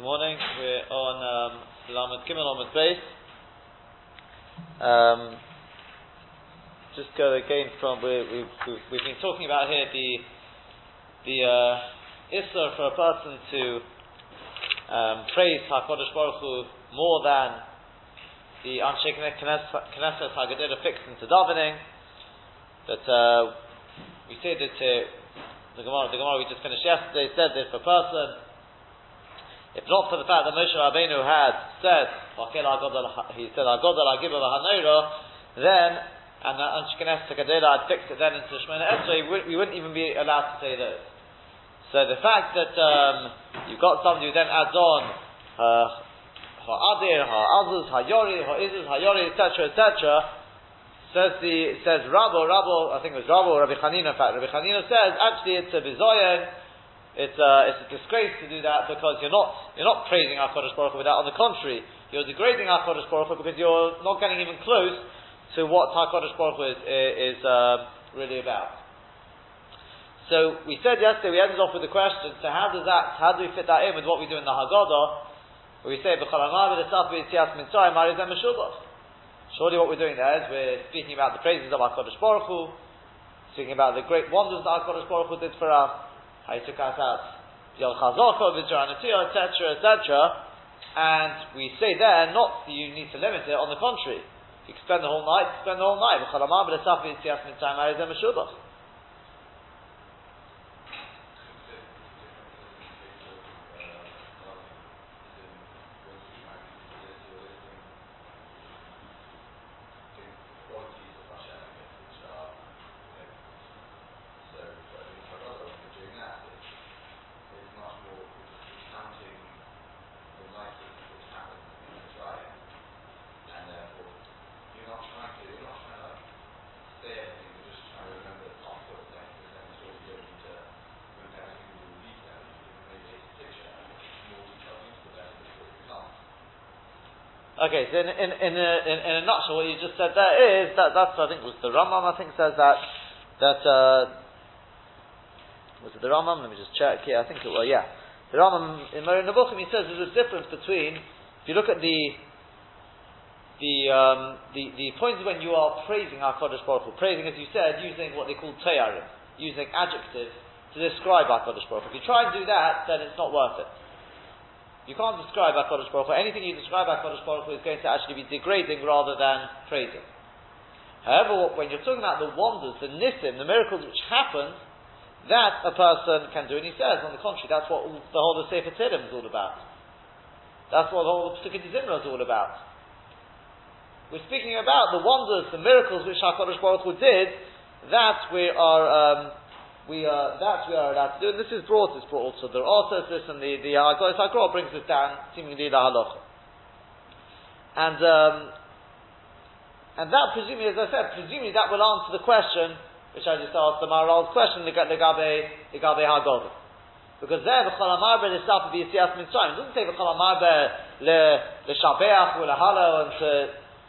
Good morning. We're on um, Lamed Gimel Lamed Beis. Um, just go again from we, we, we've been talking about here the the uh, for a person to um, praise Hakadosh Baruch Hu more than the Anshe Knesset Haggadah fixed into davening. That uh, we said that uh, the Gemara, the Gemara we just finished yesterday said that if a person if not for the fact that Moshe Rabbeinu had said, he said, then, and Anshkenes Tekadela had fixed it then into Shemona Esrei, we wouldn't even be allowed to say those. So the fact that um, you've got somebody who then adds on her, her Adir, her Azus, her Yori, her Izus, her Yori, etc., etc., says the says Rabbo, Rabbo, I think it was Rabbo, Rabbi Chanina, in fact, Rabbi Chanina says actually it's a bizoyan it's a, it's a disgrace to do that because you're not, you're not praising our Kodesh Baruch Hu with that. On the contrary, you're degrading our Kodesh Baruch Hu because you're not getting even close to what our Kodesh Baruch Hu is, is uh, really about. So we said yesterday, we ended off with the question, so how does that, how do we fit that in with what we do in the Haggadah? We say, Surely what we're doing there is we're speaking about the praises of our Kodesh Baruch Hu, speaking about the great wonders that our Kodesh Baruch Hu did for us, he took us out Yol Chazoko, V'Jaranatio, etc., etc., and we say there, not that you need to limit it, on the contrary. You can spend the whole night, spend the whole night. Okay, so in, in, in, a, in, in, a nutshell, what you just said there is that that's I think was the Rambam. I think says that that uh, was it the Rambam? Let me just check here. I think it was yeah. The Rambam in Moreh Nevuchim he says there's a difference between if you look at the the um, the the points when you are praising our Kodesh Baruch Hu, praising as you said using what they call tayarim, using adjectives to describe our Kodesh Baruch Hu. If you try and do that, then it's not worth it. You can't describe HaKadosh Baruch Hu. Anything you describe HaKadosh Baruch Hu is going to actually be degrading rather than praising. However, when you're talking about the wonders, the nisim, the miracles which happen, that a person can do. And he says, on the contrary, that's what the whole of Sefer Tehillim is all about. That's what all the whole Zimra is all about. We're speaking about the wonders, the miracles which HaKadosh Baruch Hu did, that we are um, we are, that we are allowed to do. And this is brought, it's brought also, the also this and the, the Sakra brings this down, seemingly the halacha. And, um, and that presumably, as I said, presumably that will answer the question, which I just asked the Maharal's question, the Gabe, the Gabe Haggadah. Because there, stuff of the Yisiyas Mitzrayim, it doesn't say the Cholamarbe, le, le Shabeach, le Halo, and to,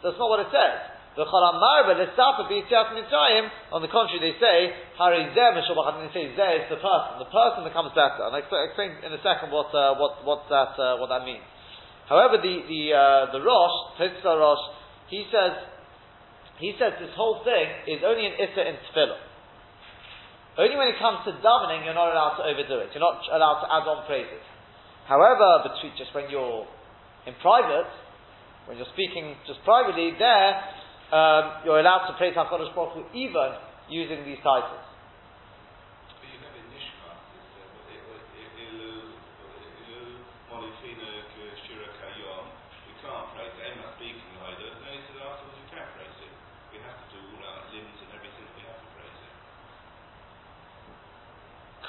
that's not what it says. The Cholamar, but the Safa B'Yitzias Mitzrayim, on the contrary, they say, Hari Zeh Mishobach, they say Zeh is the person. The person becomes better. And I explain in a second what, uh, what, what, that, uh, what that means. However, the, the, uh, the Rosh, Tosfos Rosh, he says, he says this whole thing is only an Issa in Tefillah. Only when it comes to davening, you're not allowed to overdo it. You're not allowed to add on phrases. However, between just when you're in private, when you're speaking just privately, there um, you're allowed to praise HaKadosh Baruch Hu even using these titles.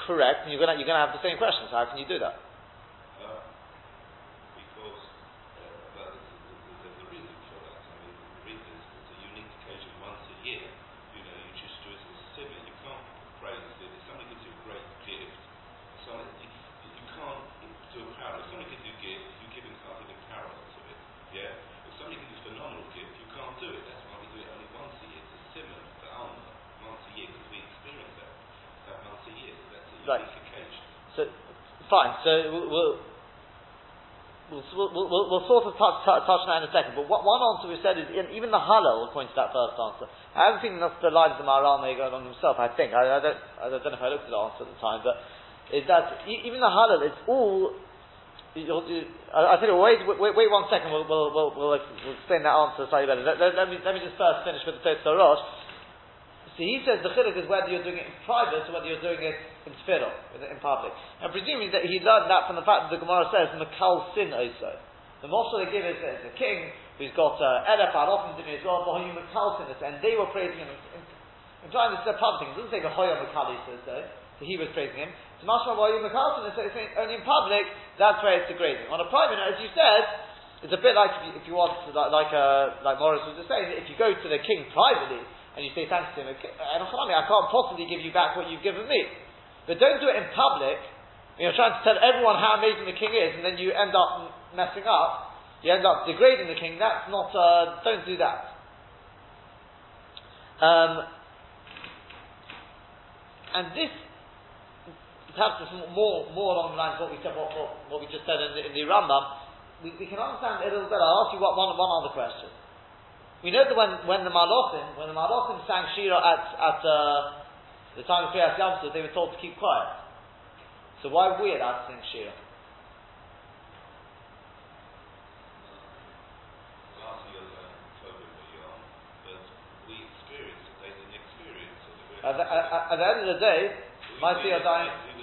Correct, and you're going you're to have the same questions. How can you do that? Fine. So we'll, we'll, we'll, we'll, we'll sort of touch, touch, on that in a second. But what, one answer we said is even the Hallel according to that first answer. I haven't seen enough the line of the Maharal may go on himself. I think I, I, don't I don't know if I looked at the answer at the time, but is that even the Hallel it's all. I, I tell you, wait, wait, wait one second. We'll, we'll, we'll, we'll, explain that answer slightly better. Let, let, let, me, let me just first finish with the Rosh. So he says the chiddush is whether you're doing it in private or whether you're doing it in tefillah, in, public. And presuming that he learned that from the fact that the Gemara says Makal sin also. The Moshe they give is that a king who's got uh, Elef often doing as well, but Makal sin and they were praising him. Implying this is a public thing. It doesn't say Hoya Makali says though. So he was praising him. So Mashma Wayu Makal sin is only in public, that's where it's degrading. On a private as you said, it's a bit like if you, if you want, like, like, uh, like Morris was just saying, if you go to the king privately, and you say thanks to him, I can't possibly give you back what you've given me. But don't do it in public. You're trying to tell everyone how amazing the king is, and then you end up messing up. You end up degrading the king. That's not. Uh, don't do that. Um, and this perhaps is more more along the lines of what we said, what, what, what we just said in the, in the Rambam. We, we, can understand a little better. I'll ask you one, one other question. We know that when, when the Malachim, when the Malachim sang Shira at, at uh, the time of Kriyas Yamsuf, they were told to keep quiet. So why are we allowed to sing Shira? At the, at, at the end of the day, my dying.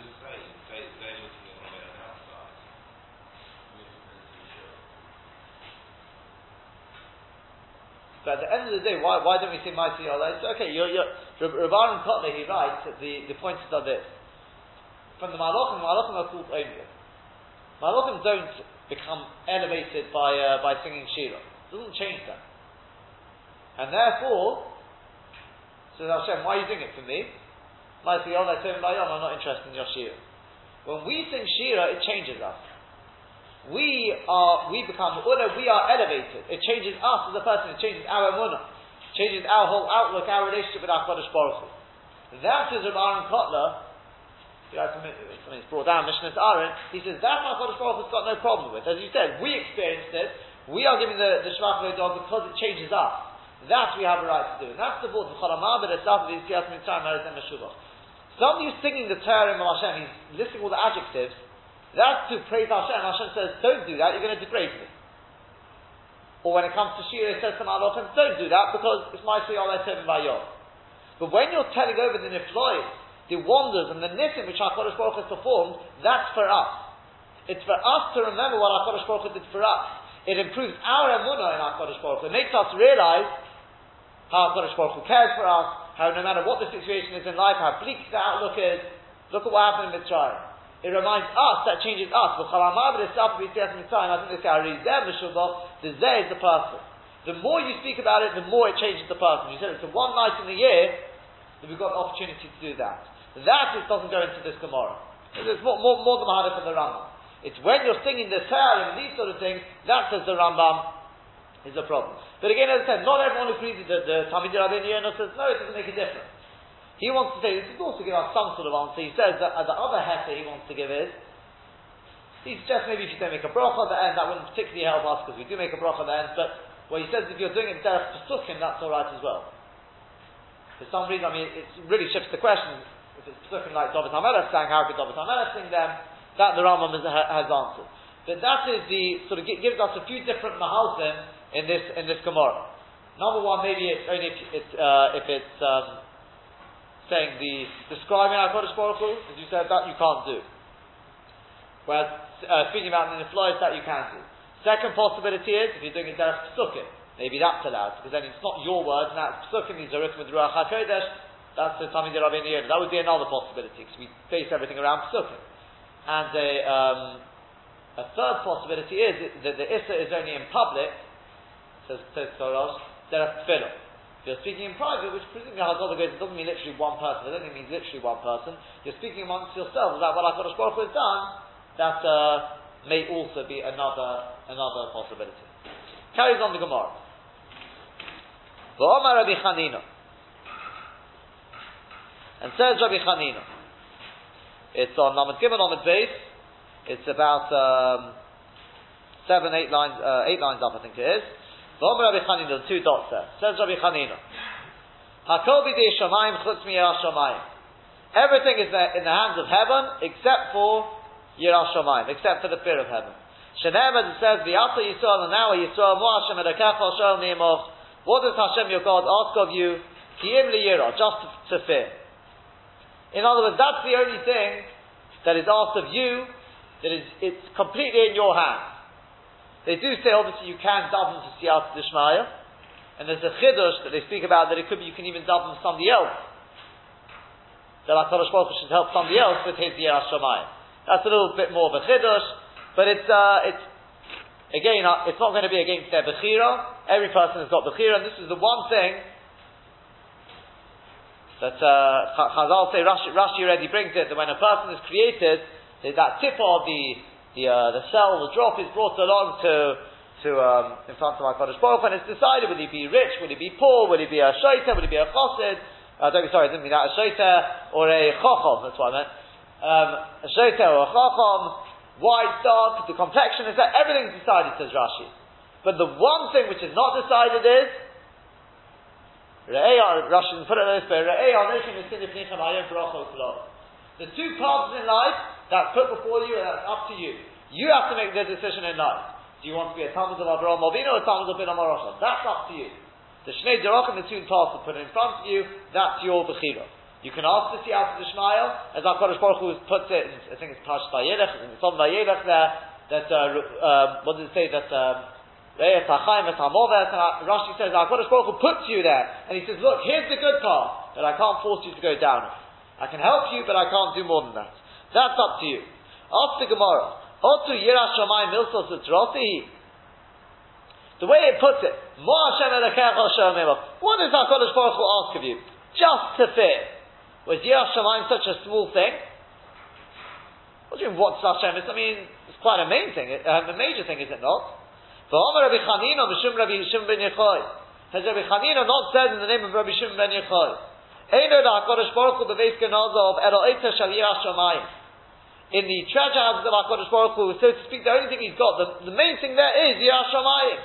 But at the end of the day, why, why don't we say Maisi Yola? Okay, you're, you're, Kotler, he writes, the, the points are this. From the Malachim, the Malachim are called Omiyah. Malachim don't become elevated by, uh, by singing Shira. It doesn't change that. And therefore, says Hashem, why are you doing it for me? Maisi Yola, I'm not interested in your Shira. When we sing Shira, it changes us we are, we become, we are elevated, it changes us as a person, it changes our emunah, changes our whole outlook, our relationship with our Kodesh Baruch Hu. That is Rav Aaron Kotler, something's brought down, Mishnah to Aaron, he says that's what Kodesh Baruch Hu's got no problem with. As you said, we experienced it, we are giving the, the Shemach dog because it changes us. That we have a right to do. And that's the vote of Somebody who's singing the Torah in Hashem, he's listing all the adjectives, that's to praise Hashem. Hashem says, don't do that, you're going to degrade me. Or when it comes to Shira, it says to Malachim, don't do that because it's my Shira by Yom. But when you're telling over the Niflois, the wonders and the Nisim which Kodesh Baruch has performed, that's for us. It's for us to remember what Kodesh Baruch did for us. It improves our emunah in Kodesh Baruch It makes us realize how Kodesh Baruch cares for us, how no matter what the situation is in life, how bleak the outlook is, look at what happened in Mitzrayim. It reminds us, that changes us. But Khalamah, this up is time. I think they say, the Zeh is the person. The more you speak about it, the more it changes the person. You said it's the one night in the year that we've got the opportunity to do that. That is, doesn't go into this Gemara. It's more, more, more than Mahadif and the Rambam. It's when you're singing the Tehillim and these sort of things, that says the Rambam is a problem. But again, as I said, not everyone agrees with the, the Talmidei Rabbeinu says, no, it doesn't make a difference. He wants to say, this is also give us some sort of answer. He says that uh, the other heter he wants to give is, he suggests maybe if you don't make a bracha at the end, that wouldn't particularly help us because we do make a bracha at the end, but what he says if you're doing it derech pesukim, that's alright as well. For some reason, I mean, it really shifts the question. If it's pesukim like David HaMelech sang, how could David HaMelech sing them? That the Rambam has, has answered. But that is the, sort of gives us a few different mahalzim in this, in this Gemara. Number one, maybe it's only if it's, uh, if it's, um, saying the describing Kodesh Baruch Hu, as you said, that you can't do. Whereas uh, speaking about the Niflois, that you can do. Second possibility is if you're doing a derech psukim, maybe that's allowed because then it's not your words, and that's psukim. Are written with ruach hakodesh. That's the Tamid Rabbi That would be another possibility because we base everything around psukim. And a, um, a third possibility is that the issa is only in public. Says says Soros derech. If you're speaking in private, which presumably has Hazal goes, it doesn't mean literally one person. I don't think means literally one person. You're speaking amongst yourselves about what HaKadosh Baruch Hu has done. That uh, may also be another another possibility. Carries on the Gemara. V'omar Rabbi Chanina. And says Rabbi Chanina. It's on Namad Gimel Namad Beis. It's about um, seven, eight lines, uh, eight lines up, I think it is. V'omer Rabbi Chanina, two dots there. Says Rabbi Chanina, Hakol b'dei shamayim chutz shamayim. Everything is in the hands of heaven except for Yiras Shamayim, except for the fear of heaven. Shenem, as it says, V'yata Yisrael, and now Yisrael, Mo Hashem Elokecha Shol Nimoch. What does Hashem your God ask of you? Kiyim liyira, just to fear. In other words, that's the only thing that is asked of you that is it's completely in your hands. They do say obviously you can daven to Siyat Dishmaya, and there's a chiddush that they speak about that it could be you can even daven for somebody else. That HaKadosh Baruch should help somebody else with his Yiras Shamayim. That's a little bit more of a chiddush, but it's uh, it's again uh, it's not going to be against their bechira. Every person has got bechira, and this is the one thing that uh, Chazal say Rashi, Rashi already brings it that when a person is created, that tip of the the uh, the cell, the drop is brought along to to um, in front of Hakadosh Baruch and it's decided will he be rich, will he be poor, will he be a shaita, will he be a chassid? Uh, don't be sorry, I didn't mean that a shaita or a chacham. That's what I meant. Um, a shaita or a chacham, white, dark, the complexion is that everything's decided, says Rashi. But the one thing which is not decided is Rashi put it this way, the two parts in life that's put before you and that's up to you. You have to make the decision in life. Do you want to be a Talmud of Avraham Avinu or a Talmud of Bilaam HaRasha? That's up to you. The Shnei Derach and the two paths are put in front of you, that's your Bechira. You can ask to see out of the Shmael, as our Kodesh Baruch Hu puts it, I think it's Pash Vayelech, it's on Vayelech there, that, uh, um, what does it say, that, um, Rashi says, our Kodesh Baruch Hu puts you there, and he says, look, here's the good path, but I can't force you to go down it. I can help you, but I can't do more than that. That's up to you. Ask the Gemara. Otu Yirash Shamayim Milsos The way it puts it, Mo What does HaKadosh Baruch Hu ask of you? Just to fear. Was Yirash Shamayim such a small thing? What do you mean, what's Hashem? I mean, it's quite a main thing, uh, a major thing, is it not? Rabbi Chanina, Mishum Rabbi Shimon ben Yochai. Has Rabbi Chanina not said in the name of Rabbi Shimon ben Yochai? Eino da HaKadosh Baruch Hu beveis genazov ero eita shal Yirash Shamayim in the treasure houses of HaKadosh Baruch Hu, so to speak, the only thing he's got, the, the main thing there is Yiras Shamayim.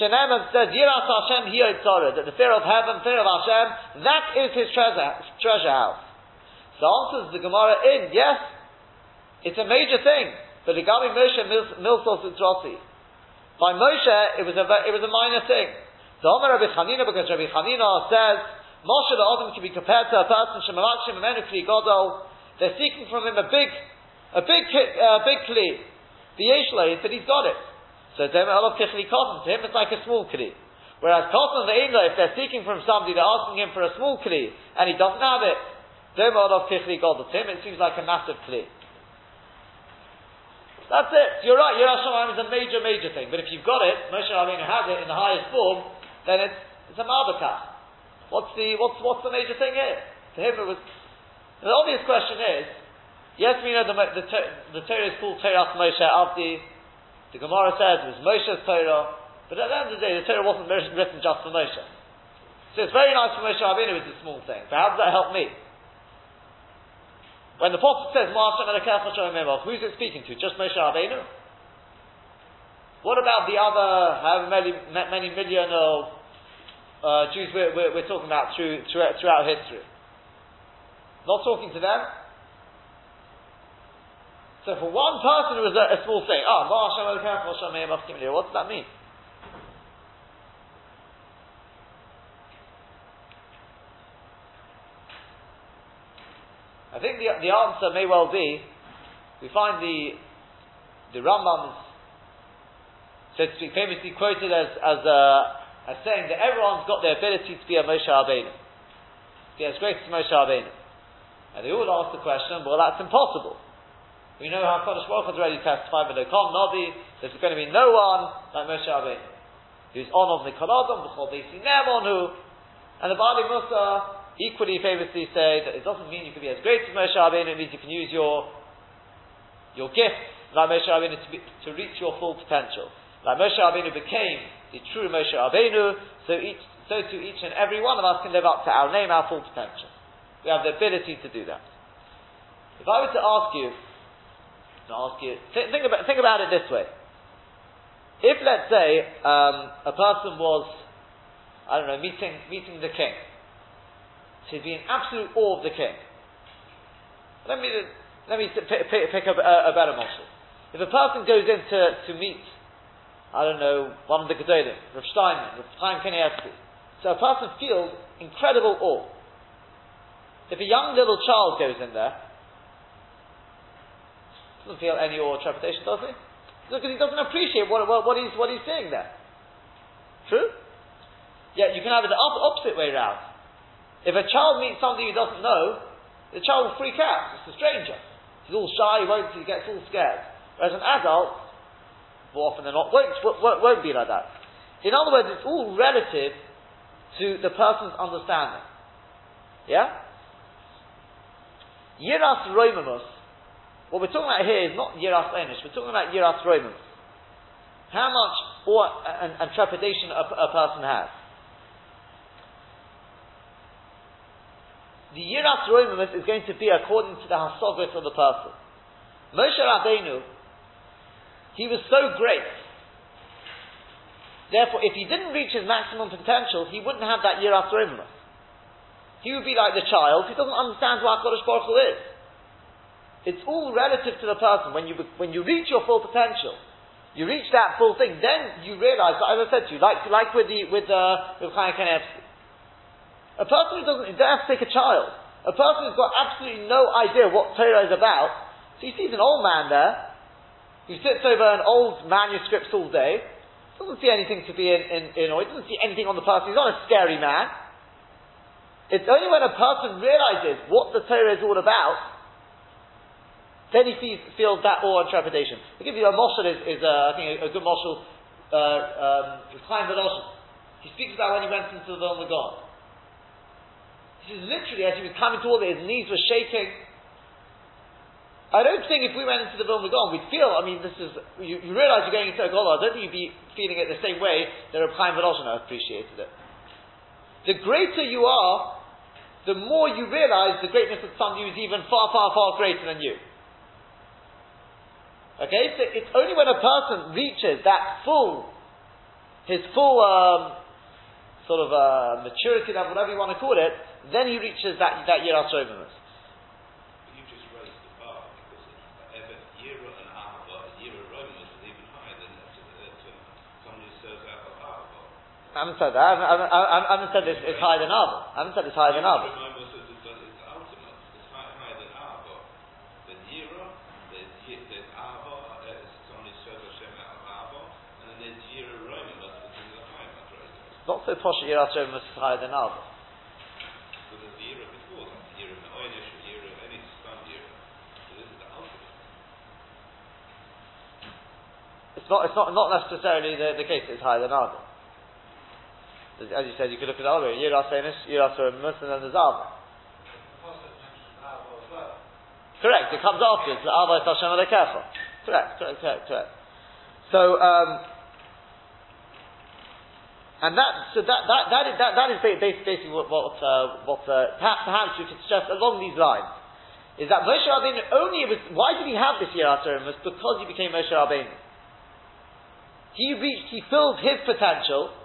Says, Yiras Hashem Hiyo that the fear of heaven, fear of Hashem, that is his treasure, treasure house. So answers the Gemara in, yes, it's a major thing, but Gabi Moshe Milsos Utrossi. By Moshe, it was a, it was a minor thing. The Omer Rabbi Chanina, because Rabbi Chanina says, Moshe the Adam can be compared to a person, Shemamakshim Amenu Kli Godol, they're seeking from him a big a big, uh, big kli. The yeshlay, but he's got it. So dem olav kichli cotton to him, it's like a small kli. Whereas cotton the if they're seeking from somebody, they're asking him for a small kli, and he doesn't have it. Dem olav kichli godel to him, it seems like a massive kli. That's it. You're right. Yiras is a major, major thing. But if you've got it, Moshe Rabbeinu has it in the highest form, then it's, it's a marbakah. What's the what's what's the major thing here? To him, it was. The obvious question is, Yes, we know the, the, the Torah is called Torah Moshe Avdi. The Gemara says it was Moshe's Torah. But at the end of the day, the Torah wasn't written just for Moshe. So it's very nice for Moshe Rabbeinu, it's a small thing. But how does that help me? When the prophet says, who's it speaking to? Just Moshe Rabbeinu? What about the other, however many, many million of uh, Jews we're, we're, we're, talking about through, throughout history? Not talking to them? So for one person it was a, a small thing. Ah, oh, what does that mean? I think the, the answer may well be, we find the the Rambam so to speak, famously quoted as as, uh, as saying that everyone's got the ability to be a Moshe Rabbeinu, to be as great as Moshe Rabbeinu. And they all ask the question, well, that's impossible. We know how Kodesh Baruch has already testified, but Kom Navi, there's going to be no one like Moshe Rabbeinu, who's on of the Koladom, the Chodesi Nemonu, and the Baalei Mussar equally famously say that it doesn't mean you can be as great as Moshe Rabbeinu, it means you can use your your gifts like Moshe Rabbeinu to, be, to reach your full potential. Like Moshe Rabbeinu became the true Moshe Rabbeinu, so each, so to each and every one of us can live up to our name, our full potential. We have the ability to do that. If I were to ask you, to ask you, th- think, about, think about it this way. if let's say um, a person was, I don't know, meeting meeting the king, he'd be in absolute awe of the king. Let me let me pick, pick, pick up a, a, better model. If a person goes in to, to meet, I don't know, one of the Gedolim, Rav Steinman, Rav Chaim Kanievsky, so a person feels incredible awe. If a young little child goes in there, doesn't feel any or trepidation, does he? Because he doesn't appreciate what, what, what, he's, what he's seeing there. True? Yeah, you can have it the opposite way around. If a child meets somebody he doesn't know, the child will freak out. It's a stranger. He's all shy, he won't, he gets all scared. Whereas an adult, more often than not, won't, won't, won't be like that. In other words, it's all relative to the person's understanding. Yeah? Yiras Roimamus what we're talking about here is not Yiras Enish, we're talking about Yiras Roman. How much awe and, and trepidation a, a, person has. The Yiras Romamus is going to be according to the Hasogot of the person. Moshe Rabbeinu, he was so great. Therefore, if he didn't reach his maximum potential, he wouldn't have that Yiras Romamus. He would be like the child who doesn't understand what HaKadosh Baruch Hu is. It's all relative to the person. When you, when you reach your full potential, you reach that full thing, then you realize, as I said to you, like, like with the, with, uh, with Chaim Kanievsky. A person who doesn't, you don't have to take a child. A person who's got absolutely no idea what Torah is about, so he sees an old man there, who sits over an old manuscript all day, doesn't see anything to be in, in, in or he doesn't see anything on the person, he's not a scary man. It's only when a person realizes what the Torah is all about, then he sees, feels that awe and trepidation. I'll give you a moshel is, is uh, I think a, a good moshel, uh, um, Chaim He speaks about when he went into the Vilna Gaon. He says literally as he was coming toward it, his knees were shaking. I don't think if we went into the Vilna Gaon, we'd feel, I mean, this is, you, you realize you're going into a Gola, I don't think you'd be feeling it the same way that Reb Chaim appreciated it. The greater you are, the more you realize the greatness of somebody who's even far, far, far greater than you. Okay, so it's only when a person reaches that full, his full um, sort of uh, maturity level, whatever you want to call it, then he reaches that that yiras rovinus. You just raised the bar because yira and ahava, yira rovinus is even higher than somebody who serves out of ahava. I haven't said that. I haven't, I haven't, I haven't said it's, it's higher than ahava. I haven't said it's higher than ahava. Not so posh that Yiras Roma is higher than others. It's not, it's not, not necessarily the, the case that it's higher than others. As you said, you could look at the other way. Yiras Enish, Yiras Roma, and then there's. Correct, it comes afterwards. The Ava is Hashem Correct, correct, correct, correct. So, um, and that, so that, that, that, is, that, that is basically what, what, uh, what uh, perhaps we could stress along these lines. Is that Moshe Rabbeinu only was, why did he have this Yirat Was because he became Moshe Rabbeinu. He reached, he filled his potential,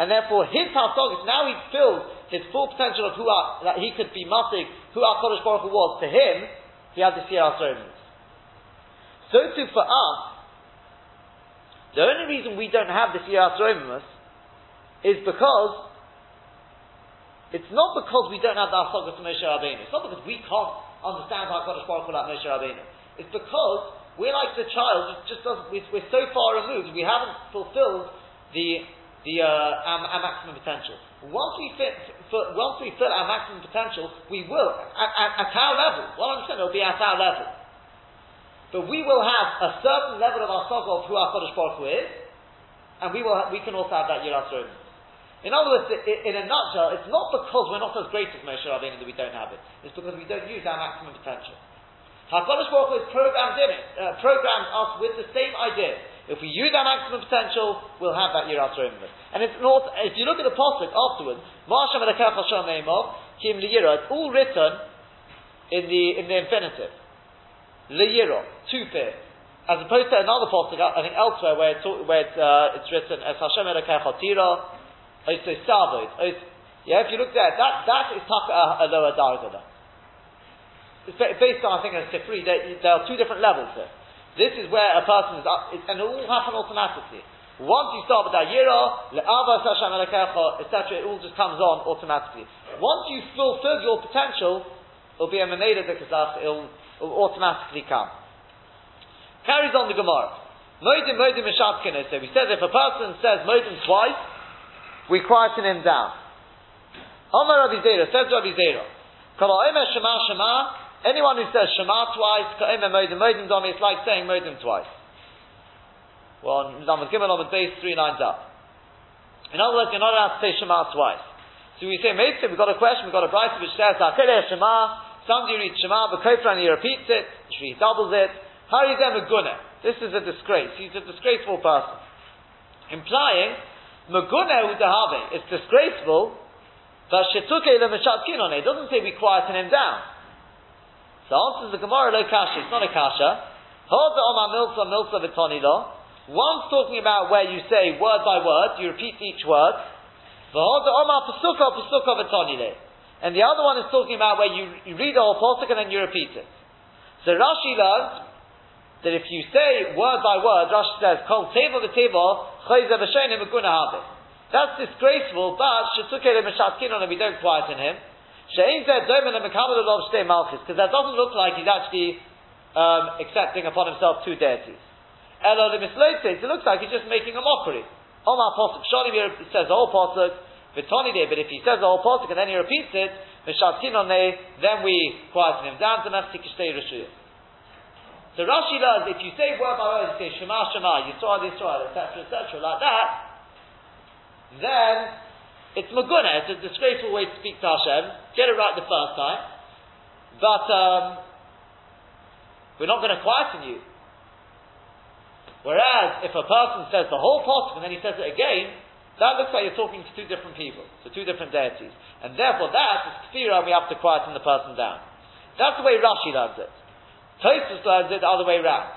and therefore his Hasagas, now he filled his full potential of who our, that he could be Masig, who our Kodesh Baruch Hu was. To him, he had this Yirat So too for us, the only reason we don't have this year Yirat is because it's not because we don't have the Asagas to Moshe Rabbeinu. It's not because we can't understand how Kodesh Baruch like Moshe Rabbeinu. It's because we're like the child, just doesn't, we're, so far removed, we haven't fulfilled the, the, uh, our, our, maximum potential. Once we fit, once we fill our maximum potential, we will, at, at, at our level, 100% it'll be at our level. But we will have a certain level of our of who our Kodesh Baruch Hu is, and we will, we can also have that Yiras in other words, in a nutshell, it's not because we're not as great as Moshe Rabbeinu that we don't have it. It's because we don't use our maximum potential. HaKadosh Baruch Hu is programmed in it, uh, programmed us with the same idea. If we use our maximum potential, we'll have that Yiras And it's not, if you look at the Pasuk afterwards, Ma'ashem Elakech Hashem Neimov, Kim Liyira, it's all written in the, in the infinitive. Liyira, two as opposed to another pasuk, I think elsewhere where it's, where it's, uh, it's written as Hashem Elokei Chotira, also Savod. Yeah, if you look there, that that is taka a, a lower dargada. It's based on I think a sifri. There, there are two different levels here. This is where a person is up, and it all happen automatically. Once you start with that yira, le'ava Hashem Elokei etc., it all just comes on automatically. Once you fulfill your potential, it'll be a meneda de it'll, it'll automatically come. Carries on the Gemara. Moedim, moedim, mishatkin. So we said if a person says moedim twice, we quieten him down. Omar Rabbi Zera, says Rabbi Zera, Shema Shema, anyone who says Shema twice, Ka'omer moedim, moedim domi, it's like saying moedim twice. Well, Nizam Gimel on the base, three lines up. In other words, you're not allowed to say Shema twice. So we say, maybe we've got a question, we've got a price which says, Shema, somebody reads Shema, but Kofran he repeats it, he doubles it, how is that Maguna? This is a disgrace. He's a disgraceful person. Implying, Is disgraceful, but Shetuke Lemeshatkin on it. Doesn't say we quieten him down. So answers the Gemara lo kasha, it's not a kasha. Vitonilo. One's talking about where you say word by word, you repeat each word. And the other one is talking about where you, you read the whole pasuk and then you repeat it. So Rashi learns that if you say word by word, Rashi says, Kol v'shenim v'guna habe. That's disgraceful, but shetukele meshatkin on him, we don't quieten him. She'in zeh domen mekabel lov shtei malchus, because that doesn't look like he's actually um, accepting upon himself two deities. Elo lemislotes, it looks like he's just making a mockery. Omar posuk, shonim says the whole posuk, v'toni de, but if he says the whole posuk and then he repeats it, meshatkin on then we quieten him down to mechtik shtei rishuyah. So Rashi does, if you say word by word, you say Shema Shema, Yisrael Yisrael, etc., etc., like that, then it's Maguna, it's a disgraceful way to speak to Hashem. Get it right the first time. But um, we're not going to quieten you. Whereas, if a person says the whole pot and then he says it again, that looks like you're talking to two different people, to two different deities. And therefore that is kfira and we have to quieten the person down. That's the way Rashi learns it. Tosfos learns it the other way round.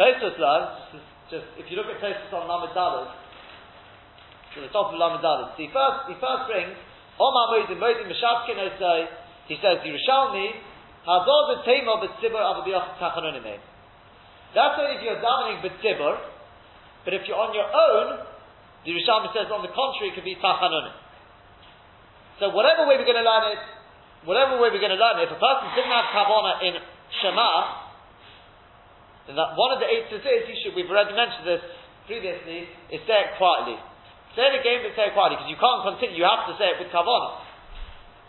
Tosfos learns, just, if you look at Tosfos on Lamed Dalet, to the top of Lamed Dalet, he first, he first brings, Omar Moedim, Moedim Meshavkin Osai, uh, he says, Yerushalmi, Hazor B'Tema B'Tzibur Avabiyach Tachanunime. That's only if you're davening B'Tzibur, but if you're on your own, the Yerushalmi says, on the contrary, it could be Tachanunim. So whatever way we're going to learn it, whatever way we're going to learn if a person didn't have kavana in Shema, then that one of the eight is he should, we've already mentioned this previously, is say it quietly. Say it again, but say it quietly, because you can't continue, you have to say it with kavana.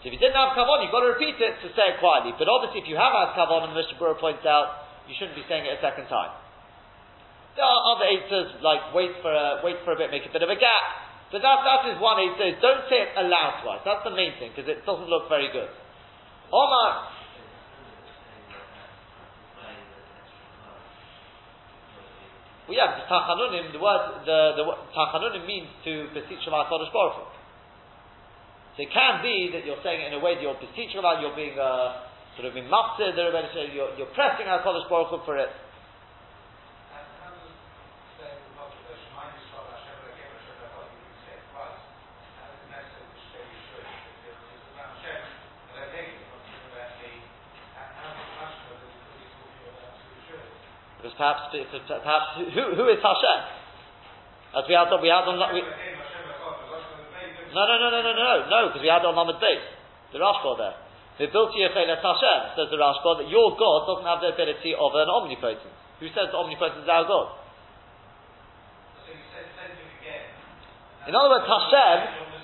So if you didn't have kavana, you've got to repeat it to say it quietly. But obviously, if you have had kavana, and Mishna Berura points out, you shouldn't be saying it a second time. There are other eitzes, like wait for a, wait for a bit, make a bit of a gap. But that, that is one eitzah. Don't say it aloud twice. That's the main thing, because it doesn't look very good. Omar. Well, yeah, because tachanunim, the word, the, the tachanunim means to beseech Shema Kodesh Baruch. So it can be that you're saying in a way that you're beseeching about, you're being uh, sort of in you're, you're pressing our Kodesh Baruch for it. Perhaps, perhaps who, who is Hashem? As we had we had on, we, no, no, no, no, no, no, no, because we had on Lamed Beis, the Rashba there. We built Yechelet Hashem, says the Rashba, that your God doesn't have the ability of an omnipotent. Who says the omnipotent is our God? In other words, Hashem,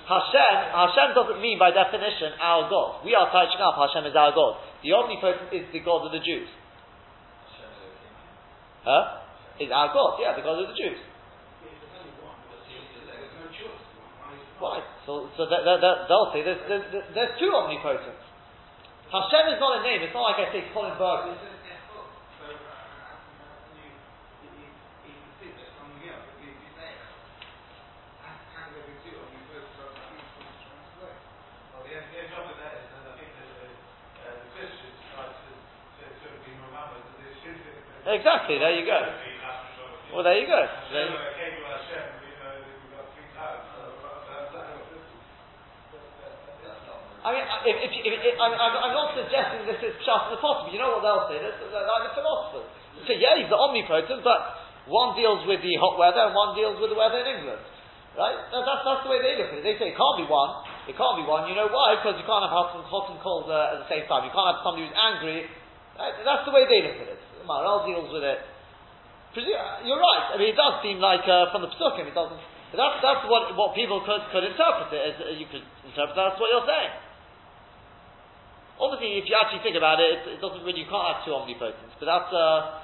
Hashem, Hashem doesn't mean by definition our God. We are touching up Hashem is our God. The omnipotent is the God of the Jews. Huh? Is our God, yeah, the God of the Jews. Why? So, so they, they, they'll say there's, there's, there's two omnipotents. Hashem is not a name. It's not like I say Colin Berg. Exactly, there you go. Well, there you go. There I mean, if, if, if, if, I'm, I'm, not suggesting this is just the possible. You know what they'll say? This, like the philosophers. So yeah, he's the omnipotent, but one deals with the hot weather and one deals with the weather in England. Right? That's, that's the way they look at it. They say it can't be one. It can't be one. You know why? Because you can't have hot and, hot and cold uh, at the same time. You can't have somebody who's angry. Right? That's the way they look at it. Maharal deals with it. You're right. I mean, it does seem like uh, from the Pesukim, it doesn't. That's, that's what, what people could, could interpret it as. Uh, you could interpret that's what you're saying. Obviously, if you actually think about it, it, it doesn't really, you can't have two omnipotents, but that's, uh,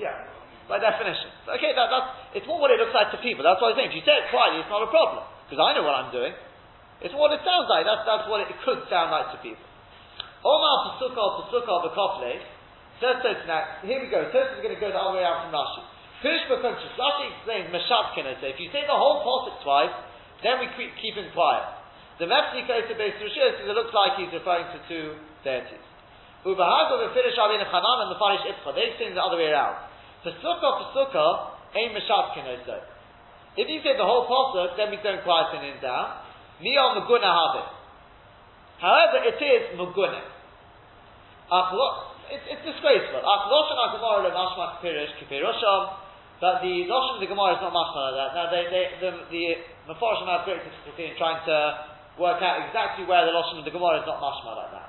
yeah, by definition. Okay, that, that's, it's more what it looks like to people. That's what I think. If you say it quietly, it's not a problem, because I know what I'm doing. It's what it sounds like. That's, that's what it could sound like to people. Omar Pasuka Pasuka Bakofle says so now. Here we go. Tosfos is going to go the other way out from Rashi. Pirush Bakunchus. Rashi explains Meshatkin. If you say the whole pasuk twice, then we keep, keep him quiet. The Mepsi goes to base Rishis it looks like he's referring to two deities. Ubahago the Finish Avin Chanan and the Farish Ipcha. They explain the other way around. Pesuka Pesuka ain't Meshatkin also. If you say the whole pasuk, then we don't quieten him down. Niyom Maguna Habit. However, it is Maguna. It's, it's disgraceful. Achloshon. But the Lashon of the Gemara is not mashma like that. Now, they, they, the, the Mefarshim have great difficulty in trying to work out exactly where the Lashon of the Gemara is not mashma like that.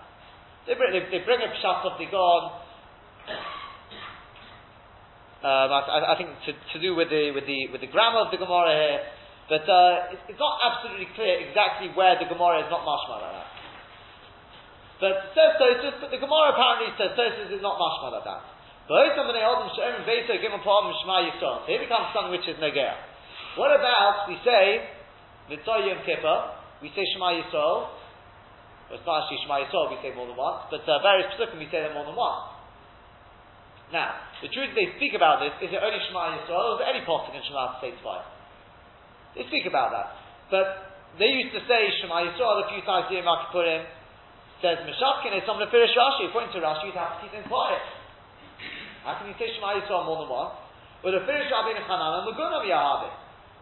They bring, they, they bring a pshat of the God. Um, I, I, think to, to do with the with the with the grammar of the Gemara here, but uh, it's, it's, not absolutely clear exactly where the Gemara is not mashma like that. But says Tosfos, but the Gemara apparently says Tosfos is not mashma like that. But here becomes something which is negea. What about we say Mitzvah Yom Kippur? we say Shema Yisrael. Well, it's not actually Shema Yisrael, we say more than once, but uh, various Pesukim we say them more than once. Now, the truth they speak about this, is it only Shema Yisrael, or is it any Pasuk in Shema to say twice? They speak about that. But they used to say Shema Yisrael a few times during Makappurim. Says Meshachkin is someone to finish Rashi. According to Rashi, you'd have to keep him quiet. How can you say Shema Yisrael more than once? Well, the finish Rabbeinu Chanan and Magunam Yahavim.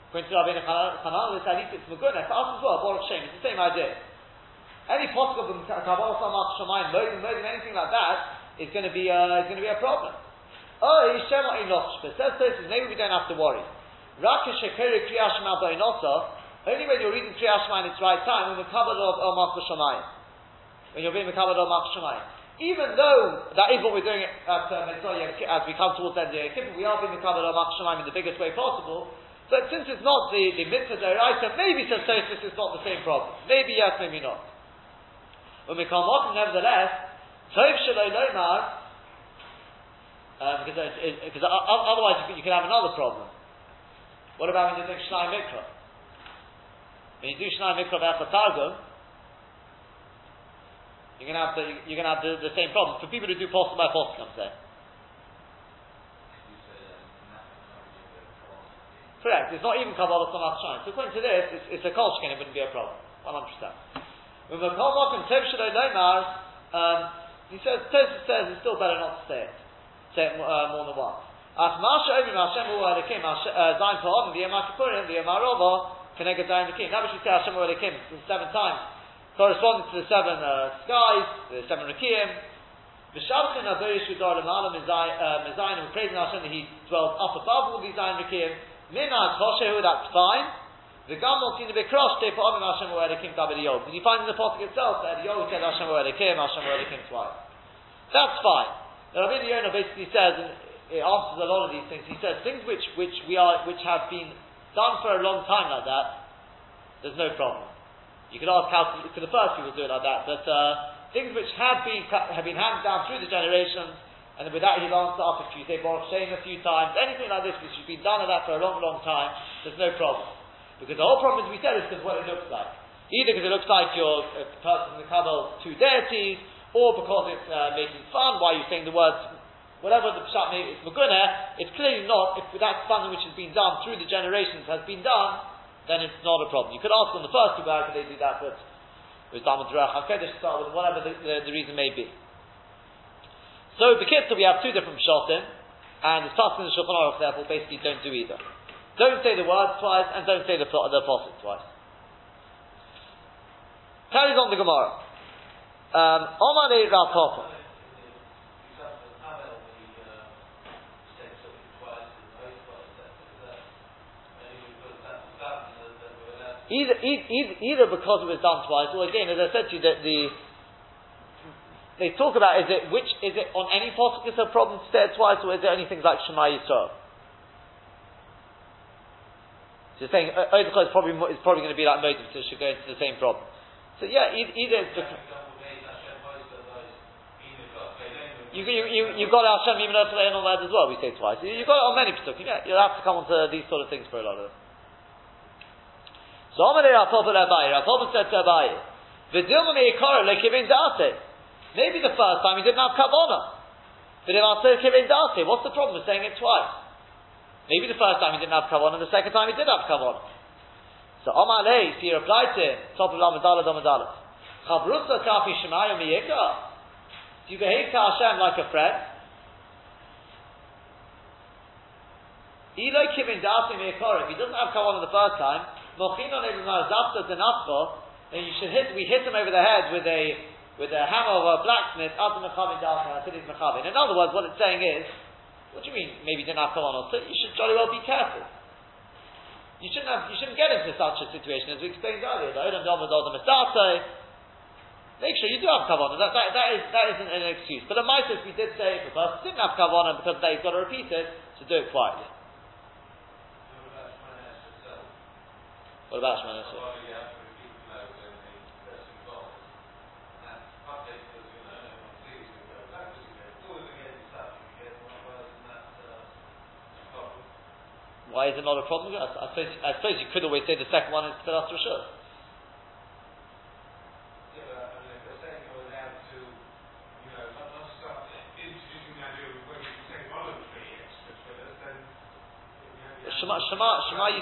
According to Rabbeinu Chanan, at least it's Maguna. For us as well, Baruch Shem, it's the same idea. Any possible Kabbalah Samach Shemayim, Modim, Modim, anything like that is going to be uh, is going to be a problem. Oh, Shema Inoch. But says this, maybe we don't have to worry. Rakesh Shekeri Kriyah Shema Only when you're reading Kriyah Shema in its right time, when we're covered of El Malchus Shemayim. When you're being Shemayim. Even though that is what we're doing at uh, as we come towards the end of the Kippur, we are being covered of Malchus Shemayim in the biggest way possible. But since it's not the, the mitzvah deraisa, maybe says is not the same problem. Maybe yes, maybe not. When we come up, nevertheless, Tov Shaloi Lomar, um, because, because otherwise you can, have another problem. What about when you do Shnai Mikra? When you do Shnai Mikra Be'ach Targum, you're going to have the, you're going to have the, the same problem. For people who do Postal by Postal, I'm. Correct. It's not even Kabbalah Samach Shine. So according to this, it's, it's a Kolshkin, it wouldn't be a problem. 100%. When the Kolmok and Tev Shaloi Lomar, he says, Tosfos says it's still better not to say it. Say it uh, more than once. As Masha Omi Hashem Hu Elikim, Zayin Pa'om, V'yem HaKippurim, V'yem HaRova, Keneged Zayin Elikim. Which we say Hashem Hu Elikim seven times, corresponding to the seven uh, skies, the seven Rekiim, V'shavchin Adorish Udar L'malam Mizayin, we're praising Hashem that He dwells up above all these Zayin Rekiim, Minaz Hoshehu, that's fine. The Gamal seen a bit crossed, they put on Hashem Kim Kabbalah Yod. And you find in the Pasuk itself that Yod said Hashem Kim, Hashem Kim twice. That's fine. The Rabbi Yonah basically says, and it answers a lot of these things, he says things which, which we are, which have been done for a long time like that, there's no problem. You could ask how could the first people do it like that, but uh, things which have been have been handed down through the generations, and with that he'll answer you say Baruch Shem a few times, anything like this which has been done like that for a long, long time, there's no problem. Because the whole problem, as we said, is because what it looks like. Either because it looks like you're a person in the Kabbalah two deities, or because it's uh, making fun, why you're saying the words, whatever the pshat is magunah, it's clearly not, if that's something which has been done through the generations has been done, then it's not a problem. You could ask on the first two, how could they do that, but with Dhamma Drach HaKedesh, start with whatever the, the, the reason may be. So, Bekitza, we have two different Shotim, and the it's passing the Shulchan Aruch, therefore, basically don't do either. Don't say the words twice, and don't say the, the apostle twice. Carries on the Gemara. Um, Omar Rav Either, either, either because it was done twice, or again, as I said to you, that the they talk about is it which is it on any possible is a problem to say it twice, or is it only things like Shema Yisrael? So you're saying uh, is probably is probably going to be like motive, so it should go into the same problem. So yeah, either, either it's because you, you, you, you've got Hashem even though on that as well, we say twice. You, have got it on many psukim, yeah. You'll have to come onto these sort of things for a lot of them. So Amalei Rapopel Abayi, Rapopel said to Abayi, V'dilma me'ikara le'kivin da'ate. Maybe the first time he didn't have kavana. But if Asir kivin da'ate, what's the problem with saying it twice? Maybe the first time he didn't have kavana, and the second time he did have kavana. So Amalei, so he replied to him, top of Lamadala Damadala, Chabrusa kafi shemayu miyika. Do you behave to Hashem like a friend? If he doesn't have kavanah the first time, then you should hit, we hit him over the head with a with a hammer of a blacksmith, In other words, what it's saying is, what do you mean, maybe didn't have you should jolly well be careful. You shouldn't have, you shouldn't get into such a situation as we explained earlier. Make sure you do have kavanah. That, that, that, is, that isn't an excuse. But the Mises, we did say if a person didn't have kavanah because he's got to repeat it, to do it quietly. What about Shemana Esrei? Why is it not a problem? I, I, suppose, I suppose you could always say the second one is Tfilas Rishon. Shema, Shema, Shema, you,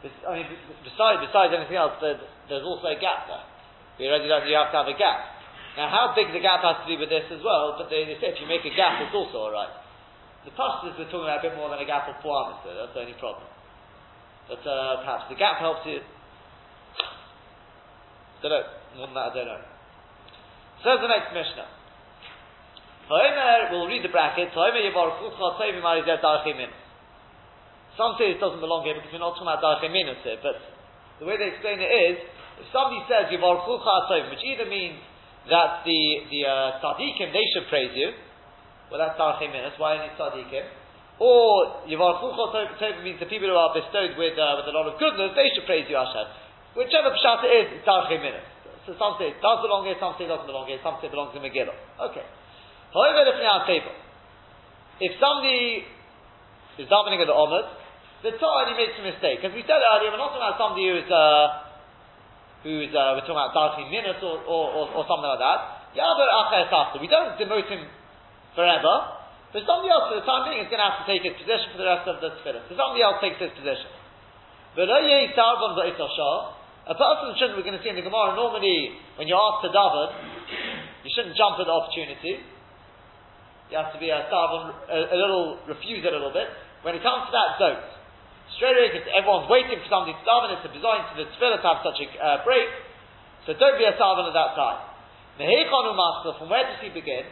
I mean, besides, besides anything else, there's also a gap there. We already know you have to have a gap. Now, how big the gap has to be with this as well, but they, they say if you make a gap, it's also alright. The pastors we're talking about a bit more than a gap of arms, so that's the only problem. But uh, perhaps the gap helps you. Don't know. More than that, I don't know. Says the next Mishnah. we'll read the bracket. Some say it doesn't belong here because we're not talking about Darche Minus here, but the way they explain it is, if somebody says Yivarchucha which either means that the, the uh, they should praise you, well that's Darche Minus, why only tzaddikim? Or Yivarchucha means the people who are bestowed with, uh, with a lot of goodness, they should praise you, Hashem. Whichever pshat it is, it's Darche Minus. So some say it does belong here, some say it doesn't belong here, some say it belongs to Megillah. Okay. However, if somebody is davening at the Omid, the Torah makes a mistake. Because we said earlier, we're not talking about somebody who's, uh, who's uh, we're talking about Darche Minus or, or, or, or something like that. We don't demote him forever. But somebody else, for the time being, is going to have to take his position for the rest of the tefillah. So somebody else takes his position. But a person shouldn't, we're going to see in the Gemara, normally, when you're asked to daven, you shouldn't jump at the opportunity. You have to be a, a, a little, refuse a little bit. When it comes to that, don't. Because everyone's waiting for somebody to daven, it's a design to the tefillah to have such a uh, break. So don't be a salvan at that time. Mehechanu master, from where does he begin?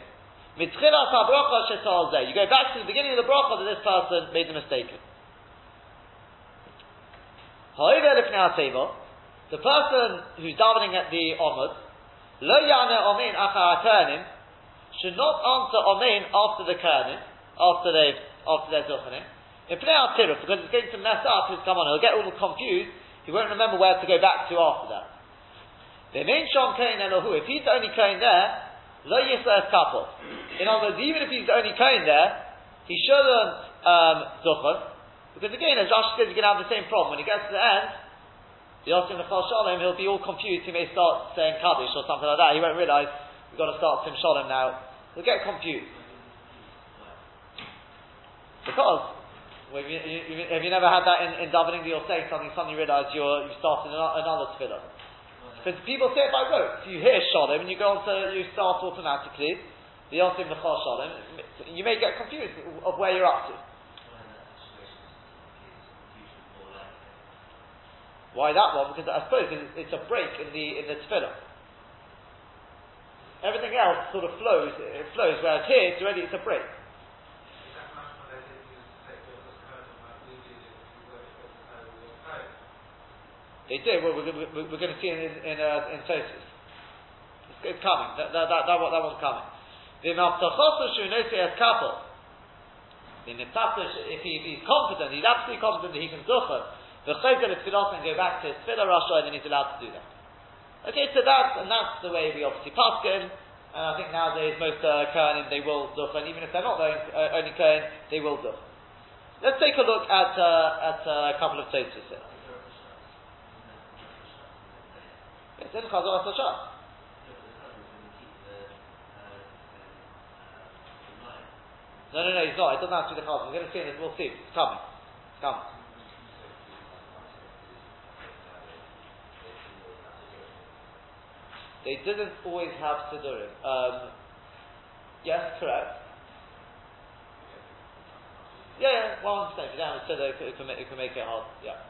You go back to the beginning of the bracha that this person made the mistake in. The person who's davening at the omud, lo yane omein achar should not answer omein after the kernim, after they after their duchenim. Because it's going to mess up his on, he'll get all confused, he won't remember where to go back to after that. The main Shom Kain Elohu, if he's the only Kain there, Lo Yisrael couple. In other words, even if he's the only Kain there, he shouldn't um, because again, as Rashi says, you're going to have the same problem. When he gets to the end, the Yosim Nechal Shalom, he'll be all confused. He may start saying Kaddish or something like that. He won't realize we've got to start Sim Shalom now. He'll get confused. Because well, you, you, have you never had that in, in davening that you're saying something, suddenly you realise you're, you've started another, tefillah? Because people say it by rote. So you hear Shalom and you go on to, you start automatically, the Yosim Nechal Shalom, you may get confused of where you're up to. Why that one? Because I suppose it's a break in the in the tefillah. Everything else sort of flows. It flows. Whereas here, it's already it's a break. They did. Well, we're, we're, we're going to see in in, uh, in Tosfos. It's, it's, coming. That that that, that, that one's coming. The as couple. If he, he's confident, he's absolutely confident that he can zucher the chayzer is tefillah and go back to his tefillah rasha, and then he's allowed to do that. Okay, so that's and that's the way we obviously pass him. And I think nowadays most uh, Kohanim they will duch, and even if they're not only, uh, only Kohen, they will duch. Let's take a look at uh, at uh, a couple of Tosfos here. It's in Chazor Sashah. No, no, no, he's not. It doesn't have to be the Chazor. We're going to see it. We'll see. It's coming. It's coming. They didn't always have Sidurim. Um, yes, correct. Yeah, yeah, one percent. If you don't have a Siddur, it can, it can make it hard. Yeah.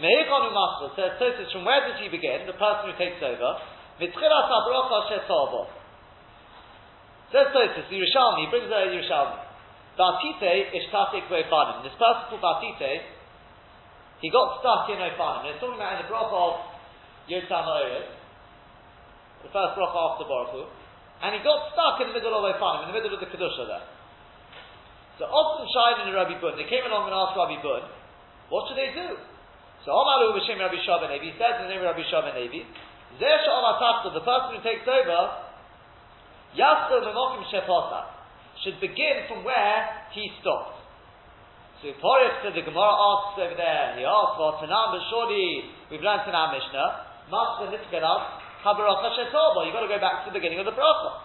Me'ikonu Masla says, Tosfos, from where does he begin? The person who takes over. Mitchilas HaBrocha Shetzalbo. Says Tosfos, Yerushalmi, he brings the Yerushalmi. Batite Ishtatik Ve'fanim. This person called Batite, he got stuck in Ofanim. It's talking about in the Broch of Yotam Ha'oret the first bracha after Baruch Hu, and he got stuck in the middle of Ofanim, in the middle of the Kedusha there. So often Shain and Rabbi Bun, they came along and asked Rabbi Bun, what should they do? So Omaru B'Shem Rabbi Shav Nevi, he said in the name of Rabbi Shav Nevi, Zer Sha'al the person who takes over, Yasser Memokim Shepota, should begin from where he stopped. So Porif said the Gemara asks over there, he asks, well, Tanam, but surely we've learned in our Mishnah, Master Nitzkelas, Habaracha Shetoba. You've got to go back to the beginning of the bracha.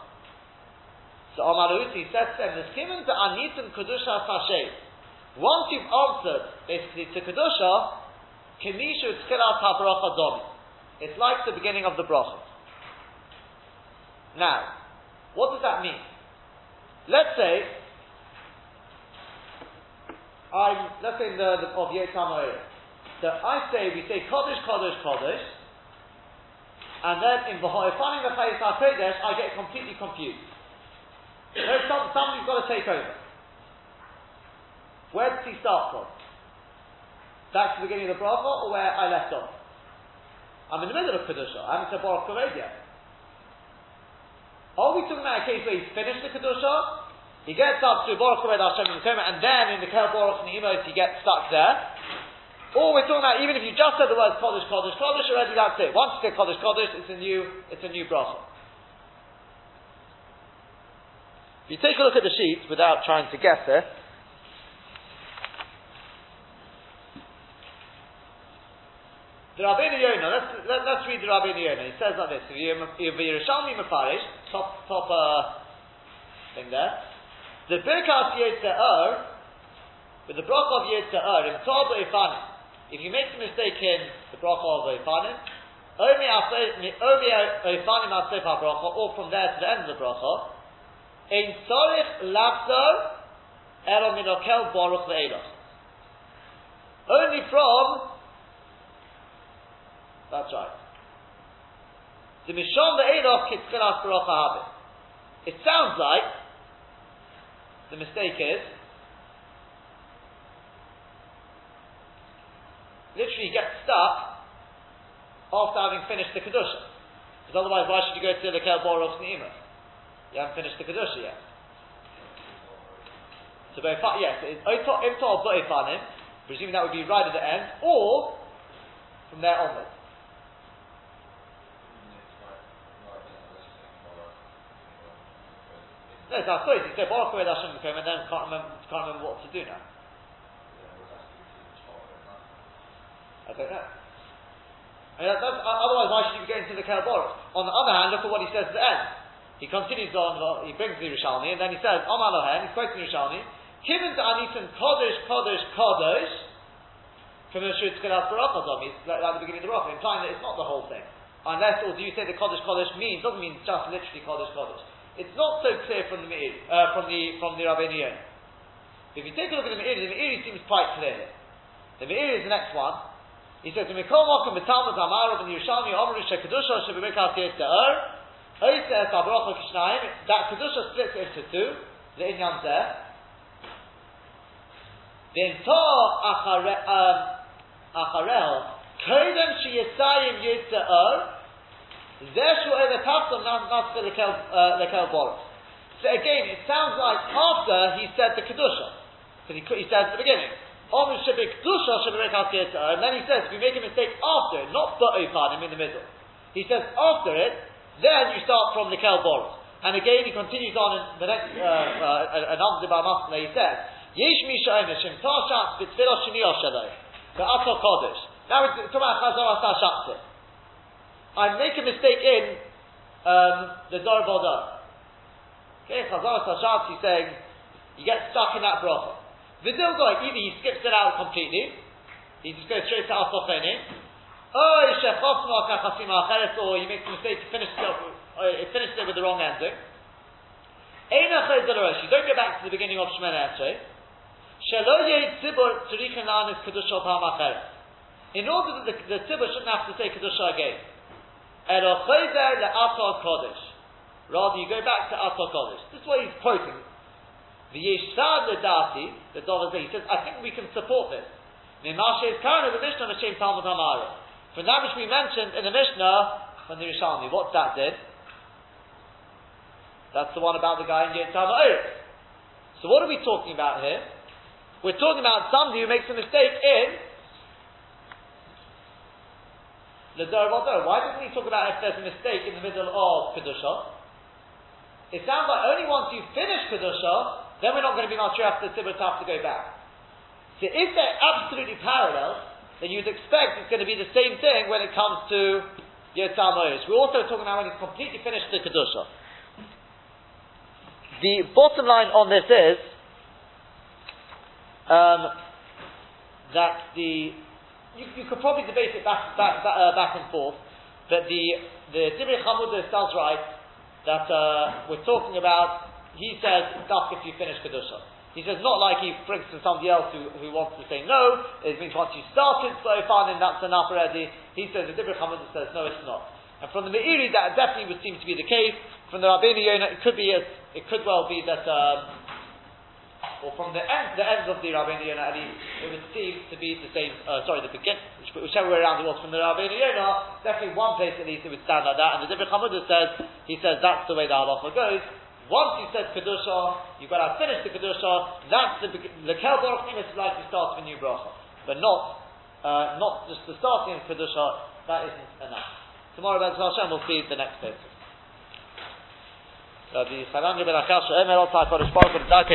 So Amaruti says to them, given to Anitim Kedusha Sashay. Once you've answered basically to Kedusha, Kemishu Tchilat HaBracha Domi. It's like the beginning of the bracha. Now, what does that mean? Let's say I'm let's say the, the of Yotam So I say we say Kodesh, Kodesh, Kodesh, and then in V'ho'efanim v'chayis HaKodesh, I get completely confused. There's some, somebody's got to take over. Where does he start from? Back to the beginning of the bracha, or where I left off? I'm in the middle of Kedusha. I haven't said Baruch Kavod yet. Are we talking about a case where he's finished the Kedusha? He gets up to Baruch Kavod Hashem and then in the Kel Baruch Neimos he gets stuck there. Or we're talking about even if you just said the words Kodesh, Kodesh, Kodesh, already that's it. Once you say Kodesh, Kodesh, it's a new, it's a new bracha. If you take a look at the sheet without trying to guess it, Rabbeinu Yonah, let's, let, us read the Rabbeinu Yonah. He says like this, Yerushalmi Mefarish, top, top uh, thing there, the Birkas Yetzer with the bracha of Yetzer in Torah Ifanim, if you make a mistake in the bracha of Oifanim, only Oifanim Asef HaBracha, or from there to the end of the bracha, Ein Tzorich Lachzor Ero Minokel Baruch Ve'elach. Only from, that's right, the Mishon Ve'elach Kitzchilas Baruch HaHabit. It sounds like the mistake is literally get stuck after having finished the Kedusha. Because otherwise, why should you go to the Kel Boros Ne'ima? You haven't finished the Kedusha yet. So, yes, al Bo'efanin, presuming that would be right at the end, or from there onwards. No, so I suppose you say Baruch Hu Hashem V'Kom, and then can't remember, can't remember what to do now. I don't know. I mean, that, otherwise, why should you be going to the Kel Baruch? On the other hand, look at what he says at the end. He continues on, he brings the Yerushalmi, and then he says, Omar Lohen, he's quoting Yerushalmi, Kivin to Anisim Kodesh, Kodesh, Kodesh, the Shut Tchilat Baruch like at the beginning of the Baruch, implying that it's not the whole thing. Unless, or do you say the Kodesh, Kodesh means, doesn't mean just literally Kodesh, Kodesh. It's not so clear from the Meiri, uh, from the from the Rabbeinu If you take a look at the Meiri, the Meiri seems quite clear. The Meiri is the next one. He says, "Mikol Mokum B'Talmud Amarav and Yerushalmi Omru Shekadusha Shebimekal Te'er Oises Abrocha Kishnayim. That Kedusha splits into two. The Inyan there. V'Intor Acharel Kodem Sheyisayim Yitza'er So again, it sounds like after he said the Kedusha. Because he, he said at the beginning, and then he says, if you make a mistake after it, not Ba'opanim in the middle. He says after it, then you start from the Kel Boris. And again, he continues on in the next, uh, uh, another Masna, he says, Yesh Misha Emeshim Tashat B'Tfilah Shini Oshaloi. The Ato Kodesh. Now we're talking about Chazar Asar I make a mistake in um, the Dor Bodah. Okay, Chazal Sashat, he's saying, you get stuck in that bracha. Vidil Goy, either he skips it out completely, he just goes straight to Asofeni, or he makes a mistake to finish it, uh, finishes it with the wrong ending. You don't go back to the beginning of Shemana Esrei. In order that the, the tzibur shouldn't have to say Kedusha again. Kodesh. Rather, you go back to Atar Kodesh. This is what he's quoting. The Yeshad Ledati, the Dover he says, I think we can support this. Mimashe is currently the Mishnah Mashem Talmud Hamara. From that which we mentioned in the Mishnah from the Rishalmi, what's that did? That's the one about the guy in Yetzam So what are we talking about here? We're talking about somebody who makes a mistake in Why doesn't he talk about if there's a mistake in the middle of Kedusha? It sounds like only once you finish Kedusha, then we're not going to be Matriach the tzibur have to go back. So if they're absolutely parallel, then you'd expect it's going to be the same thing when it comes to Yotam We're also talking about when he's completely finished the Kedusha. The bottom line on this is um, that the you, you could probably debate it back, back, back, uh, back and forth, but the, the Divrei Chamudah does right that uh, we're talking about, he says, dusk if you finish Kedusha. He says, not like he brings from somebody else who, who wants to say no, it means once you started so then that's enough already. He says, the Divrei Chamudah says, no, it's not. And from the Meiri, that definitely would seem to be the case. From the Rabbeinu Yonah, it could be, a, it could well be that, um, or from the end, the ends of the Rabbeinu Yonah it would seem to be the same, uh, sorry, the begin, whichever way around it was from the Rabbeinu Yonah, definitely one place at least it would stand like that, and the Divrei Chamudah says, he says that's the way the halacha goes, once you said Kedusha, you've got to finish the Kedusha, that's the, the Kel Baruch is like the start of a new bracha. But not, uh, not just the starting of Kedusha, that isn't enough. Tomorrow, Ben Hashem, we'll see the next bit. Rabbi Kodesh Baruch,